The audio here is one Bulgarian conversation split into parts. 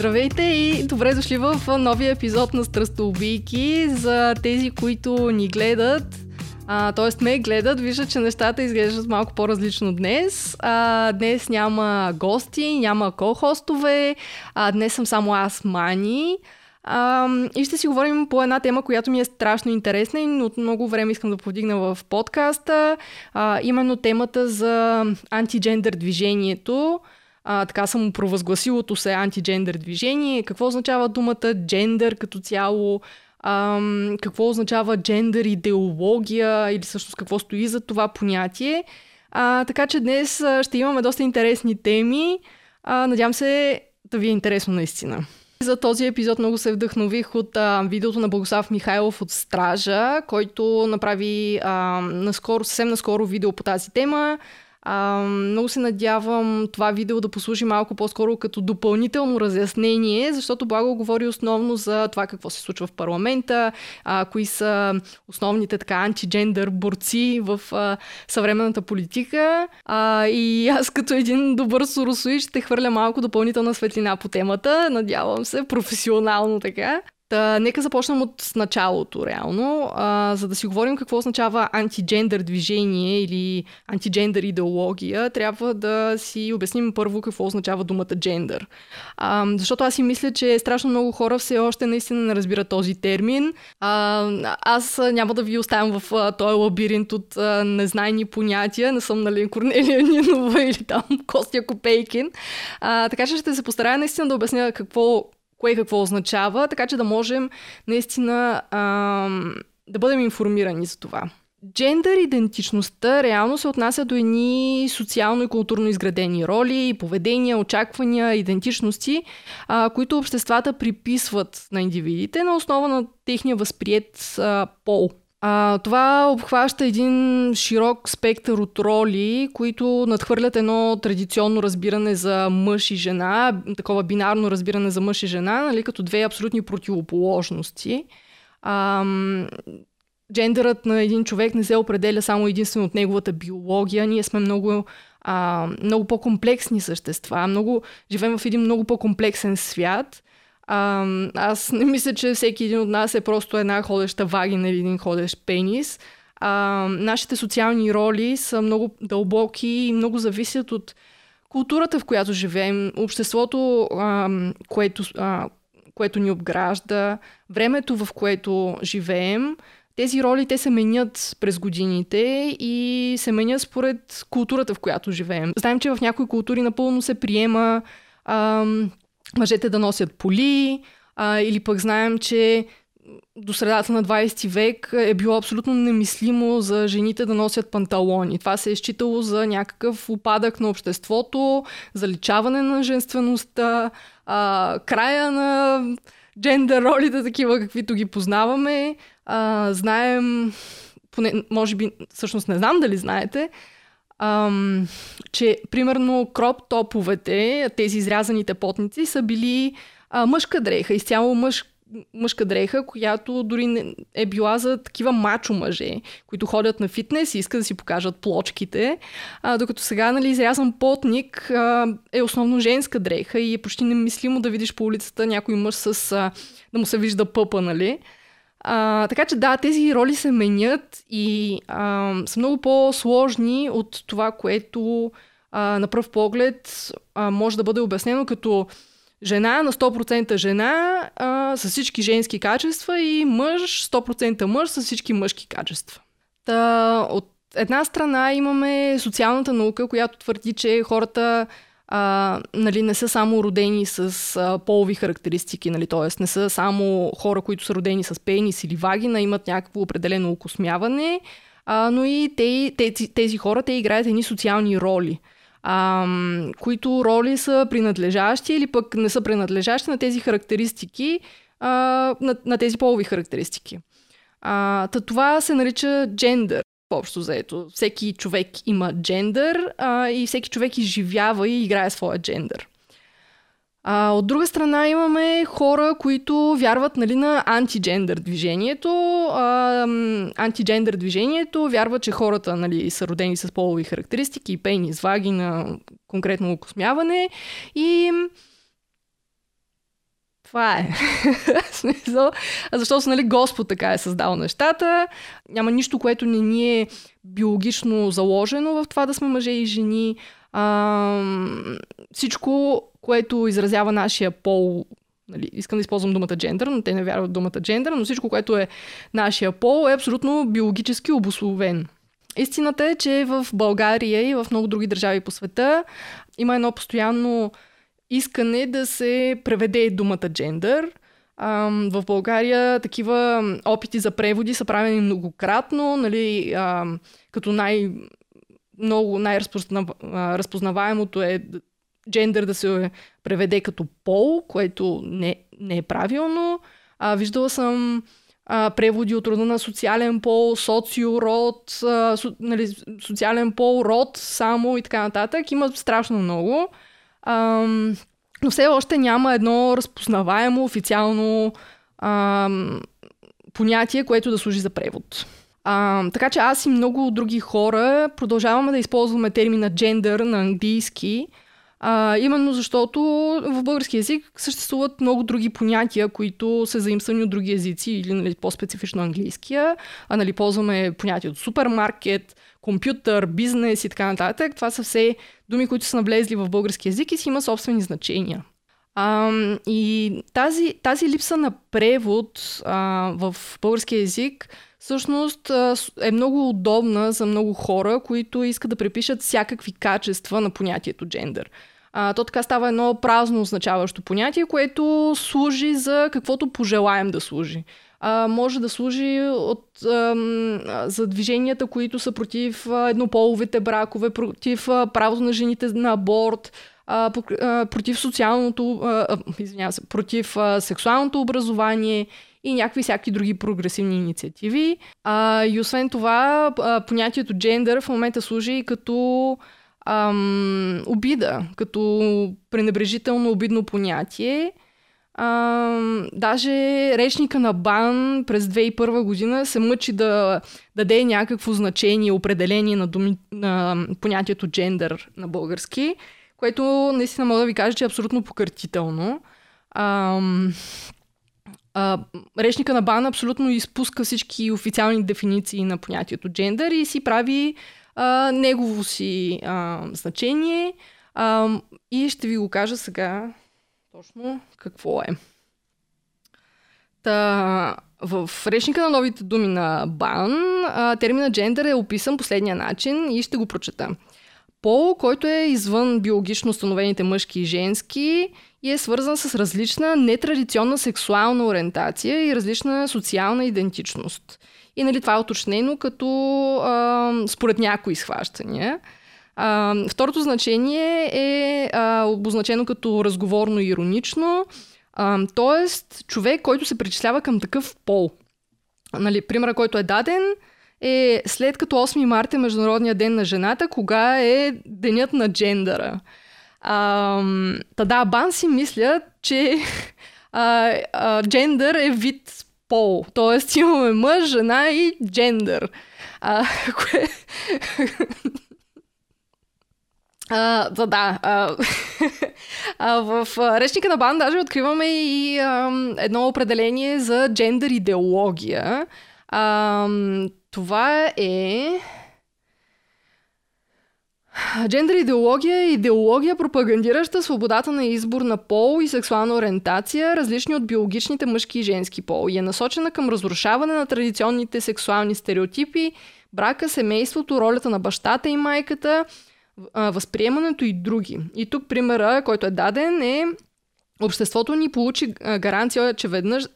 Здравейте и добре дошли в новия епизод на Страстоубийки. За тези, които ни гледат, т.е. ме гледат, виждат, че нещата изглеждат малко по-различно днес. А, днес няма гости, няма ко-хостове, а, днес съм само аз, Мани. А, и ще си говорим по една тема, която ми е страшно интересна и от много време искам да повдигна в подкаста. А, именно темата за антиджендър движението. А, така съм провъзгласилото се антиджендър движение. Какво означава думата джендър като цяло? А, какво означава джендър идеология или всъщност какво стои за това понятие? А, така че днес ще имаме доста интересни теми. А, надявам се да ви е интересно наистина. За този епизод много се вдъхнових от а, видеото на Богослав Михайлов от Стража, който направи а, наскоро, съвсем наскоро видео по тази тема. А, много се надявам това видео да послужи малко по-скоро като допълнително разяснение, защото Благо говори основно за това какво се случва в парламента, а, кои са основните така антиджендър борци в а, съвременната политика. А, и аз като един добър соросоид ще хвърля малко допълнителна светлина по темата, надявам се, професионално така. Та, нека започнем от началото, реално, а, за да си говорим какво означава антиджендър движение или антиджендър идеология, трябва да си обясним първо какво означава думата джендър. А, защото аз си мисля, че страшно много хора все още наистина не разбират този термин. А, аз няма да ви оставям в а, този лабиринт от а, незнайни понятия, не съм нали Корнелия Нинова или там Костя Копейкин. А, така че ще се постарая наистина да обясня какво кое какво означава, така че да можем наистина а, да бъдем информирани за това. Джендър идентичността реално се отнася до едни социално и културно изградени роли, поведения, очаквания, идентичности, а, които обществата приписват на индивидите на основа на техния възприят а, пол. А, това обхваща един широк спектър от роли, които надхвърлят едно традиционно разбиране за мъж и жена, такова бинарно разбиране за мъж и жена, нали, като две абсолютни противоположности. А, джендърът на един човек не се определя само единствено от неговата биология. Ние сме много, а, много по-комплексни същества, много, живеем в един много по-комплексен свят – а, аз не мисля, че всеки един от нас е просто една ходеща вагина или един ходещ пенис. А, нашите социални роли са много дълбоки и много зависят от културата, в която живеем, обществото, а, което, а, което ни обгражда, времето, в което живеем. Тези роли те се менят през годините и се менят според културата, в която живеем. Знаем, че в някои култури напълно се приема ам, мъжете да носят поли, а, или пък знаем, че до средата на 20 век е било абсолютно немислимо за жените да носят панталони. Това се е считало за някакъв упадък на обществото, заличаване на женствеността, а, края на джендър ролите, такива каквито ги познаваме. А, знаем, поне, може би, всъщност не знам дали знаете, ам, че примерно кроп топовете, тези изрязаните потници, са били а, мъжка дреха, изцяло мъж, мъжка дреха, която дори не, е била за такива мачо мъже, които ходят на фитнес и искат да си покажат плочките, а, докато сега нали, изрязан потник а, е основно женска дреха и е почти немислимо да видиш по улицата някой мъж с а, да му се вижда пъпа, нали? А, така че да, тези роли се менят и а, са много по-сложни от това, което а, на пръв поглед а, може да бъде обяснено като жена на 100% жена а, с всички женски качества и мъж 100% мъж с всички мъжки качества. Та, от една страна имаме социалната наука, която твърди, че хората а, нали, не са само родени с а, полови характеристики, нали, т.е. не са само хора, които са родени с пенис или вагина, имат някакво определено окосмяване, а, но и те, тези, тези хора, те играят едни социални роли. А, които роли са принадлежащи или пък не са принадлежащи на тези характеристики, а, на, на тези полови характеристики. А, това се нарича джендър общо заето. Всеки човек има джендър а, и всеки човек изживява и играе своя джендър. А, от друга страна имаме хора, които вярват нали, на антиджендър движението. А, антиджендър движението вярва, че хората нали, са родени с полови характеристики, пенис, вагина, конкретно окосмяване и това е. Смисъл, защото нали, Господ така е създал нещата. Няма нищо, което не ни е биологично заложено в това да сме мъже и жени. А, всичко, което изразява нашия пол, нали, искам да използвам думата джендър, но те не вярват думата джендър, но всичко, което е нашия пол, е абсолютно биологически обословен. Истината е, че в България и в много други държави по света има едно постоянно искане да се преведе думата джендър. В България такива опити за преводи са правени многократно, нали, като най- много най-разпознаваемото е джендър да се преведе като пол, което не, не е правилно. А, виждала съм а, преводи от рода на социален пол, социород, а, со, нали, социален пол, род само и така нататък. Има страшно много. А, но все още няма едно разпознаваемо официално а, понятие, което да служи за превод. А, така че аз и много други хора продължаваме да използваме термина джендър на английски, а, именно защото в български язик съществуват много други понятия, които са заимствани от други езици или нали, по-специфично английския. А, нали, ползваме понятието супермаркет, компютър, бизнес и така нататък. Това са все думи, които са навлезли в български язик и си има собствени значения. А, и тази, тази липса на превод а, в български язик всъщност е много удобна за много хора, които искат да препишат всякакви качества на понятието джендър. А, то така става едно празно означаващо понятие, което служи за каквото пожелаем да служи. А, може да служи от, а, за движенията, които са против а, еднополовите бракове, против а, правото на жените на аборт, а, против социалното, а, извинявам се, против а, сексуалното образование и някакви всяки други прогресивни инициативи. А, и освен това, а, понятието джендър в момента служи като ам, обида, като пренебрежително обидно понятие. Ам, даже речника на Бан през 2001 година се мъчи да даде някакво значение, определение на, думи, на понятието джендър на български, което наистина мога да ви кажа, че е абсолютно покъртително. Ам, а, речника на Бан абсолютно изпуска всички официални дефиниции на понятието джендър и си прави а, негово си а, значение. А, и ще ви го кажа сега точно какво е. Та, в речника на новите думи на Бан термина джендър е описан последния начин и ще го прочета. Пол, който е извън биологично установените мъжки и женски и е свързан с различна нетрадиционна сексуална ориентация и различна социална идентичност. И нали, това е уточнено като а, според някои схващания. А, второто значение е а, обозначено като разговорно и иронично, т.е. човек, който се причислява към такъв пол. Нали, примера, който е даден, е след като 8 марта е Международния ден на жената, кога е денят на джендъра. А, та да, бан си мислят, че а, а, джендър е вид пол. Тоест имаме мъж, жена и джендър. А, кое... Да, да. В речника на Бан даже откриваме и едно определение за джендър идеология. Това е... Джендър идеология е идеология, пропагандираща свободата на избор на пол и сексуална ориентация, различни от биологичните мъжки и женски пол, и е насочена към разрушаване на традиционните сексуални стереотипи, брака, семейството, ролята на бащата и майката, възприемането и други. И тук примера, който е даден е Обществото ни получи гаранция, че веднъж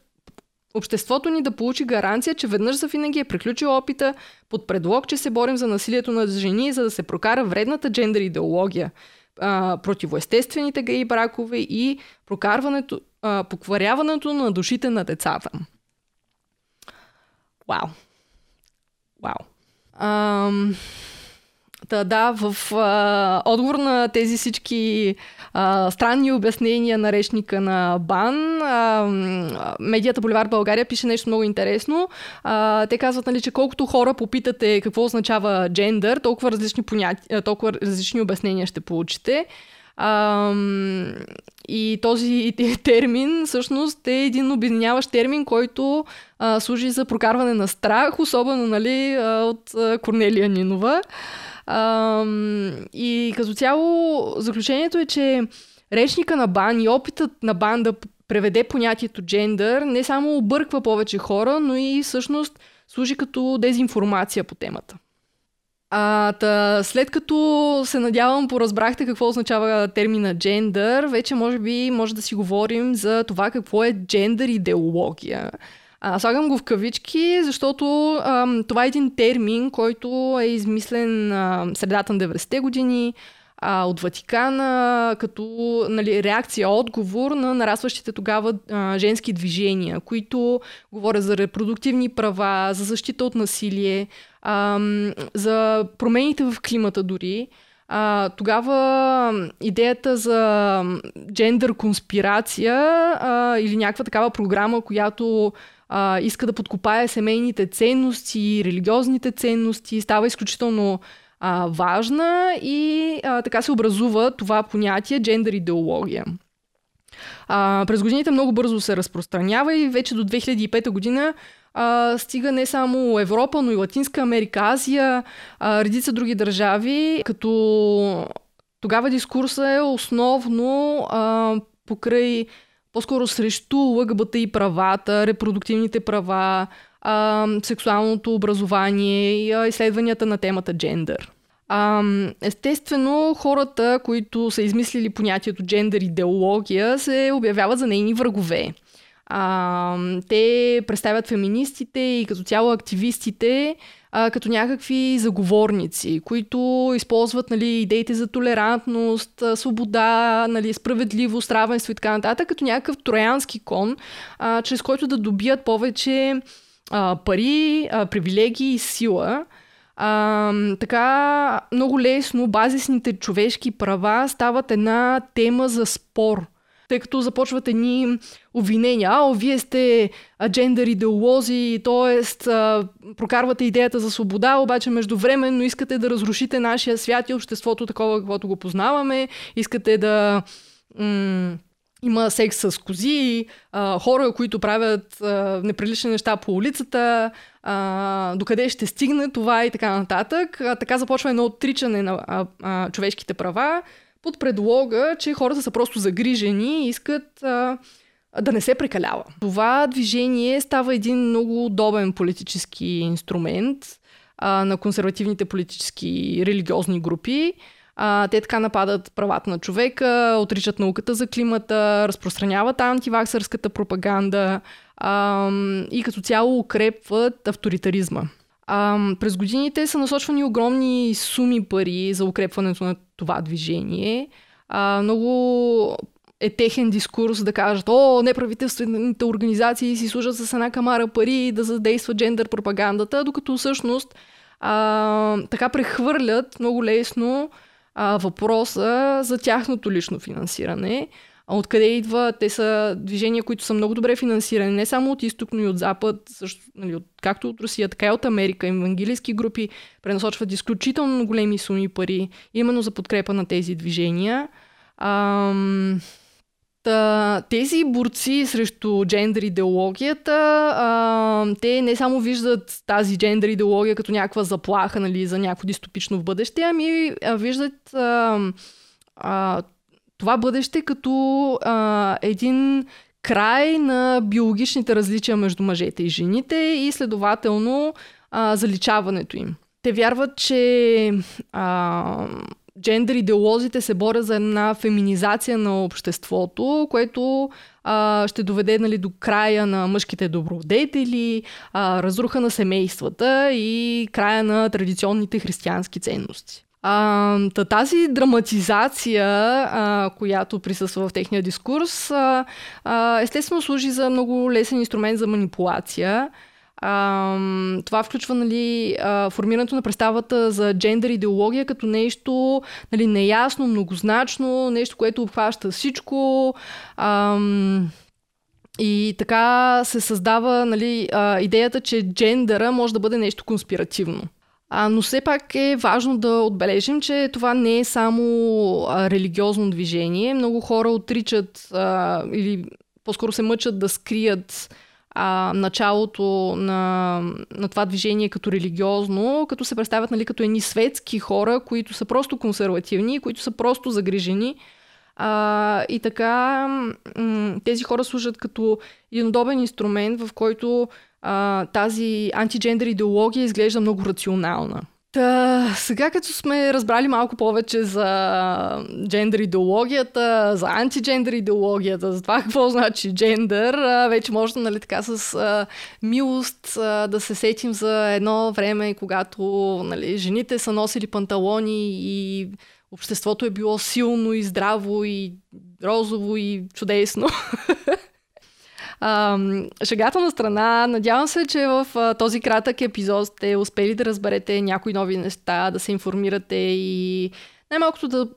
Обществото ни да получи гаранция, че веднъж за винаги е приключил опита под предлог, че се борим за насилието на жени, за да се прокара вредната джендър идеология, а, противоестествените геи бракове и прокарването, покваряването на душите на децата. Вау. Вау. Ам... Та, да, в а, отговор на тези всички а, странни обяснения на речника на БАН, а, медията Боливар България пише нещо много интересно. А, те казват, нали, че колкото хора попитате какво означава джендър, толкова различни, понятия, толкова различни обяснения ще получите. А, и този термин всъщност е един обединяващ термин, който а, служи за прокарване на страх, особено нали, от а, Корнелия Нинова. И като цяло заключението е, че речника на Бан и опитът на Бан да преведе понятието джендър не само обърква повече хора, но и всъщност служи като дезинформация по темата. А, та, след като се надявам поразбрахте какво означава термина джендър, вече може би може да си говорим за това какво е джендър идеология. А, слагам го в кавички, защото а, това е един термин, който е измислен а, средата на 90-те години а, от Ватикана, като нали, реакция, отговор на нарастващите тогава а, женски движения, които говорят за репродуктивни права, за защита от насилие, а, за промените в климата дори. А, тогава идеята за джендър конспирация или някаква такава програма, която а, иска да подкопае семейните ценности, религиозните ценности, става изключително а, важна и а, така се образува това понятие джендър идеология. А, през годините много бързо се разпространява и вече до 2005 година а, стига не само Европа, но и Латинска Америка, Азия, а, редица други държави, като тогава дискурса е основно а, покрай по-скоро срещу ЛГБТ и правата, репродуктивните права, а, сексуалното образование и а, изследванията на темата джендър. А, естествено, хората, които са измислили понятието джендър идеология, се обявяват за нейни врагове. А, те представят феминистите и като цяло активистите а, като някакви заговорници, които използват нали, идеите за толерантност, свобода, нали, справедливост, равенство и така нататък, като някакъв троянски кон, а, чрез който да добият повече а, пари, а, привилегии и сила. А, така много лесно базисните човешки права стават една тема за спор. Тъй като започват едни обвинения. А, вие сте джендър идеолози, т.е. прокарвате идеята за свобода, обаче междувременно искате да разрушите нашия свят и обществото такова, каквото го познаваме. Искате да м- има секс с кози, а, хора, които правят а, неприлични неща по улицата, а, докъде ще стигне това и така нататък. А, така започва едно отричане на а, а, човешките права под предлога, че хората са просто загрижени и искат а, да не се прекалява. Това движение става един много удобен политически инструмент а, на консервативните политически и религиозни групи. А, те така нападат правата на човека, отричат науката за климата, разпространяват антиваксърската пропаганда а, и като цяло укрепват авторитаризма. А, през годините са насочвани огромни суми пари за укрепването на това движение. А, много е техен дискурс да кажат, о, неправителствените организации си служат с една камара пари да задействат джендър пропагандата, докато всъщност а, така прехвърлят много лесно а, въпроса за тяхното лично финансиране. А откъде идва? Те са движения, които са много добре финансирани, не само от изток, но и от запад, също, нали, от, както от Русия, така и от Америка. Евангелийски групи пренасочват изключително големи суми пари, именно за подкрепа на тези движения. Ам... Тези борци срещу джендър идеологията, а, те не само виждат тази джендър идеология като някаква заплаха нали, за някакво дистопично в бъдеще, ами виждат а, а, това бъдеще като а, един край на биологичните различия между мъжете и жените и следователно а, заличаването им. Те вярват, че а, джендър идеолозите се борят за една феминизация на обществото, което а, ще доведе нали, до края на мъжките добродетели, а, разруха на семействата и края на традиционните християнски ценности. А, тази драматизация, а, която присъства в техния дискурс, а, а, естествено служи за много лесен инструмент за манипулация. А, това включва нали, а, формирането на представата за джендър идеология като нещо нали, неясно, многозначно, нещо, което обхваща всичко. А, и така се създава нали, а, идеята, че джендъра може да бъде нещо конспиративно. А, но все пак е важно да отбележим, че това не е само а, религиозно движение. Много хора отричат а, или по-скоро се мъчат да скрият а, началото на, на това движение като религиозно, като се представят нали, като едни светски хора, които са просто консервативни, които са просто загрижени. А, и така м- тези хора служат като един удобен инструмент, в който а, тази антиджендър идеология изглежда много рационална. Та, сега като сме разбрали малко повече за джендър идеологията, за антиджендър идеологията, за това какво значи джендър, вече може нали, така с а, милост а, да се сетим за едно време, когато нали, жените са носили панталони и обществото е било силно и здраво и розово и чудесно. А, шегата на страна, надявам се, че в а, този кратък епизод сте успели да разберете някои нови неща, да се информирате и най-малкото да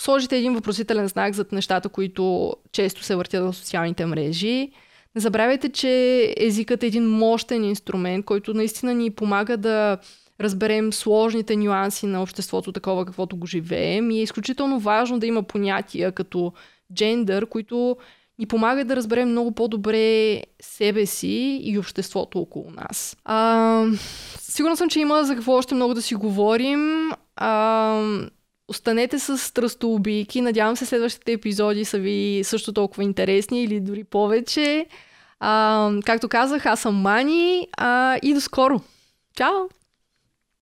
сложите един въпросителен знак зад нещата, които често се въртят в социалните мрежи. Не забравяйте, че езикът е един мощен инструмент, който наистина ни помага да разберем сложните нюанси на обществото, такова каквото го живеем. И е изключително важно да има понятия като джендър, които ни помага да разберем много по-добре себе си и обществото около нас. А, сигурна съм, че има за какво още много да си говорим. А, останете с страстоубийки. Надявам се следващите епизоди са ви също толкова интересни или дори повече. А, както казах, аз съм Мани а, и до скоро. Чао!